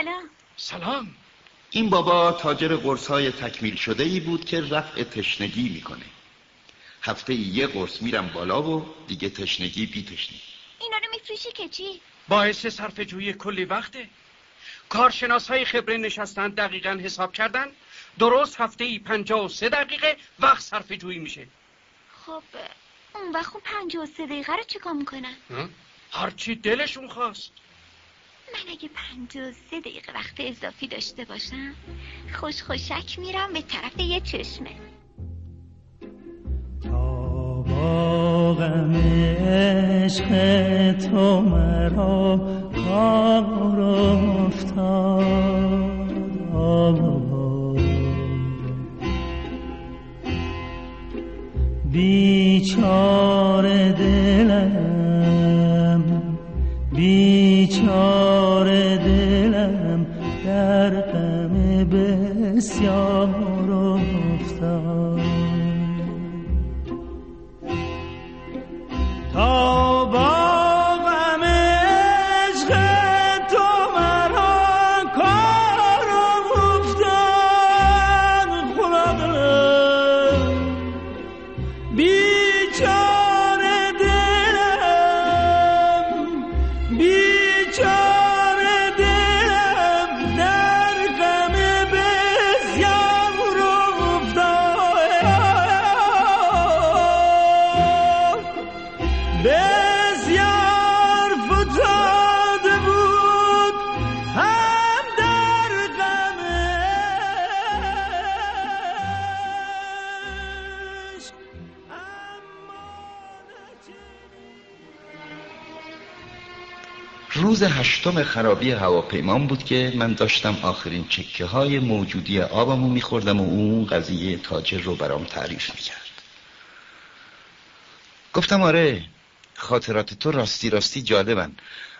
سلام. سلام. این بابا تاجر قرص های تکمیل شده ای بود که رفع تشنگی می‌کنه. هفته یه قرص میرم بالا و دیگه تشنگی بی تشنگی اینا رو میفروشی که چی؟ باعث صرف جویی کلی وقته. کارشناس های خبره نشستن دقیقا حساب کردن. درست هفته ای پنجا و سه دقیقه وقت صرف جویی میشه. خب اون وقت خب پنجا و سه دقیقه رو چیکار می‌کنن؟ هرچی دلشون خواست. من اگه پنجا و سه دقیقه وقت اضافی داشته باشم خوش خوشک میرم به طرف یه چشمه. غم عشق تو مرا کار افتاد. بیچاره دلم بیچاره بسیار افتاد روز هشتم خرابی هواپیمان بود که من داشتم آخرین چکه های موجودی آبمو میخوردم و اون قضیه تاجر رو برام تعریف می‌کرد. گفتم آره خاطرات تو راستی راستی جالبن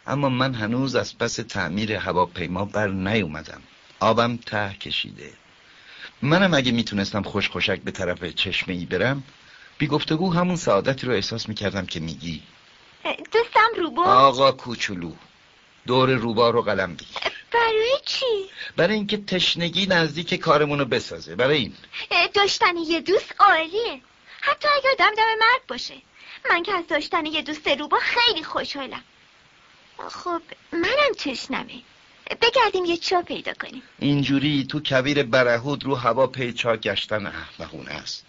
اما من هنوز از پس تعمیر هواپیما بر نیومدم. آبم ته کشیده. منم اگه می‌تونستم خوش خوشک به طرف چشمه ای برم بی گفتگو همون سعادتی رو احساس می‌کردم که میگی. دوستم روبا آقا کوچولو. دور روبا رو قلم بگیر. برای چی؟ برای اینکه تشنگی نزدیک کارمونو بسازه. برای این. داشتن یه دوست عالیه. حتی اگه آدم دم مرد باشه. من که از داشتن یه دوست روبا خیلی خوشحالم. خب منم تشنمه. بگردیم یه چا پیدا کنیم. اینجوری تو کویر برهود رو هوا پیچا گشتن احمقونه است.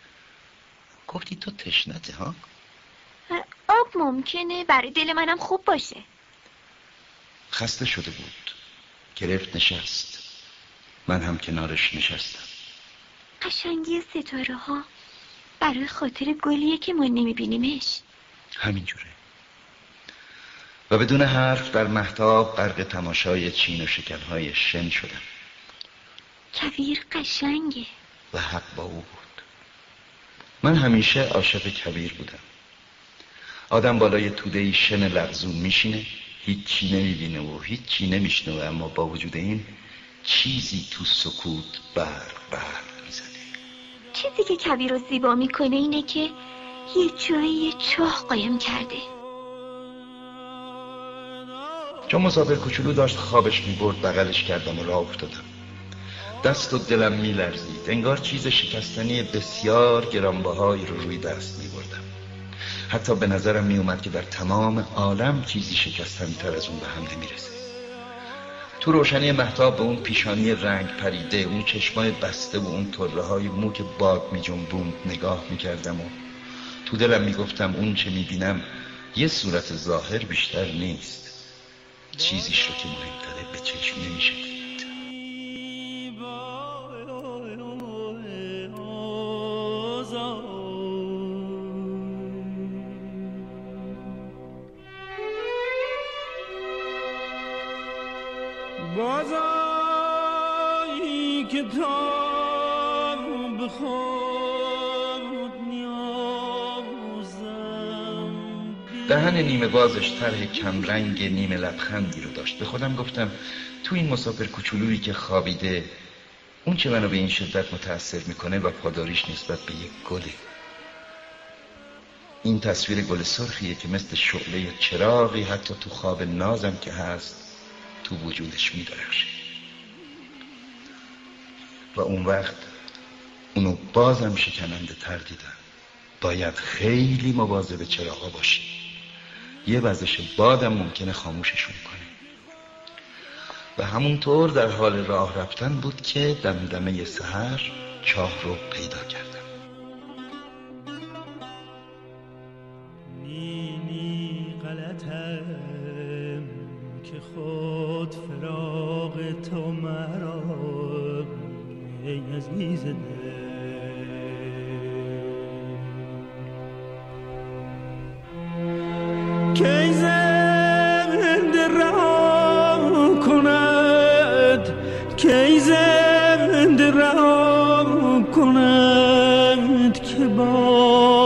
گفتی تو تشنته ها؟ آب ممکنه برای دل منم خوب باشه. خسته شده بود. گرفت نشست. من هم کنارش نشستم. قشنگی ستاره ها برای خاطر گلیه که ما نمیبینیمش. همینجوره. و بدون حرف در محتاب غرق تماشای چین و شکنهای شن شدم. کویر قشنگه. و حق با او بود. من همیشه عاشق کویر بودم. آدم بالای توده شن لغزون میشینه. هیچی نمی‌بینه و هیچی نمیشنوه اما با وجود این چیزی تو سکوت بر بر می‌زنه چیزی که کبیر رو زیبا می‌کنه اینه که یه جایی چاه قایم کرده. چون مسافر کوچولو داشت خوابش می‌برد بغلش کردم و راه افتادم. دست و دلم میلرزید. انگار چیز شکستنی بسیار گرانبهایی رو روی دست میبردم. حتی به نظرم می اومد که در تمام عالم چیزی شکستنی تر از اون به هم نمی‌رسه. تو روشنی محتاب به اون پیشانی رنگ پریده اون چشمای بسته و اون طره های مو که باد می جنبوند نگاه می کردم و تو دلم می گفتم اون چه می بینم یه صورت ظاهر بیشتر نیست. چیزیش رو که مهمتره به چشم نمیشه دهن نیمه بازش طرح کمرنگ نیمه لبخندی رو داشت. به خودم گفتم تو این مسافر کوچولویی که خوابیده اون چه منو به این شدت متاثر می‌کنه و پاداریش نسبت به یک گله این تصویر گل سرخیه که مثل شعله چراغی حتی تو خواب نازم که هست تو وجودش میدرخشه. و اون وقت اونو بازم شکننده تر دیدم باید خیلی مواظب چراغا باشی. یه وزش بادم ممکنه خاموششون کنه. و همونطور در حال راه رفتن بود که دمدمه سهر چاه رو پیدا کردم. نی که خود عزیز دل کی زنده رها کند؟ کی زنده رها کند که بازم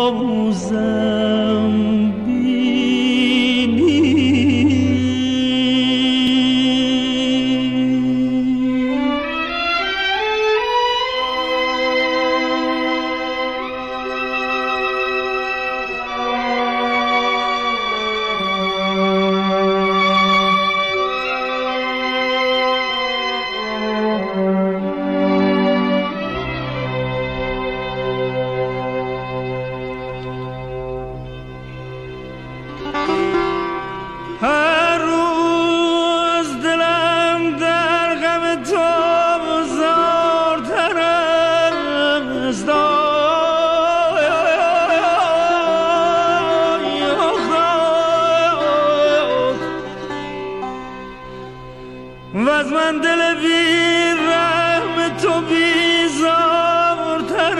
و از من دل بی رحم تو بیزارتر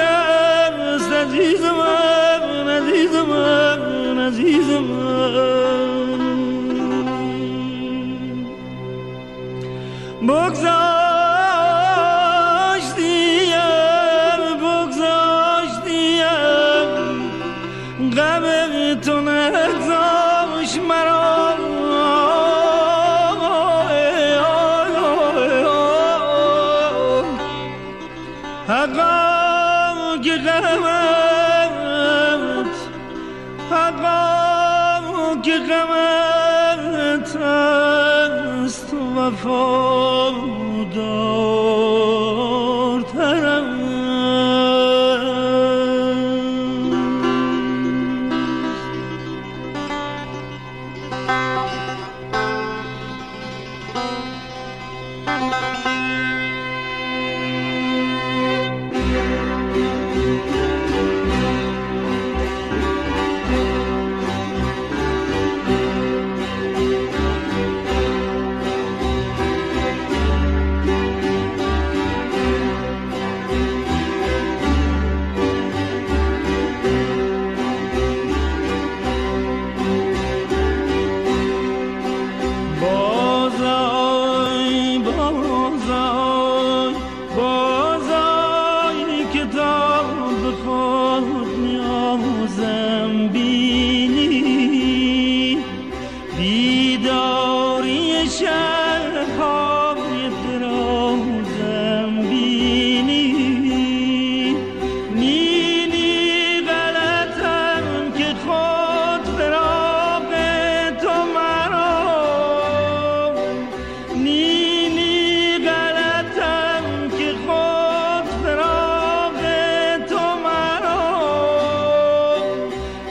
است. عزیز من عزیز من عزیز من. بگذاشتیم است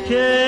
که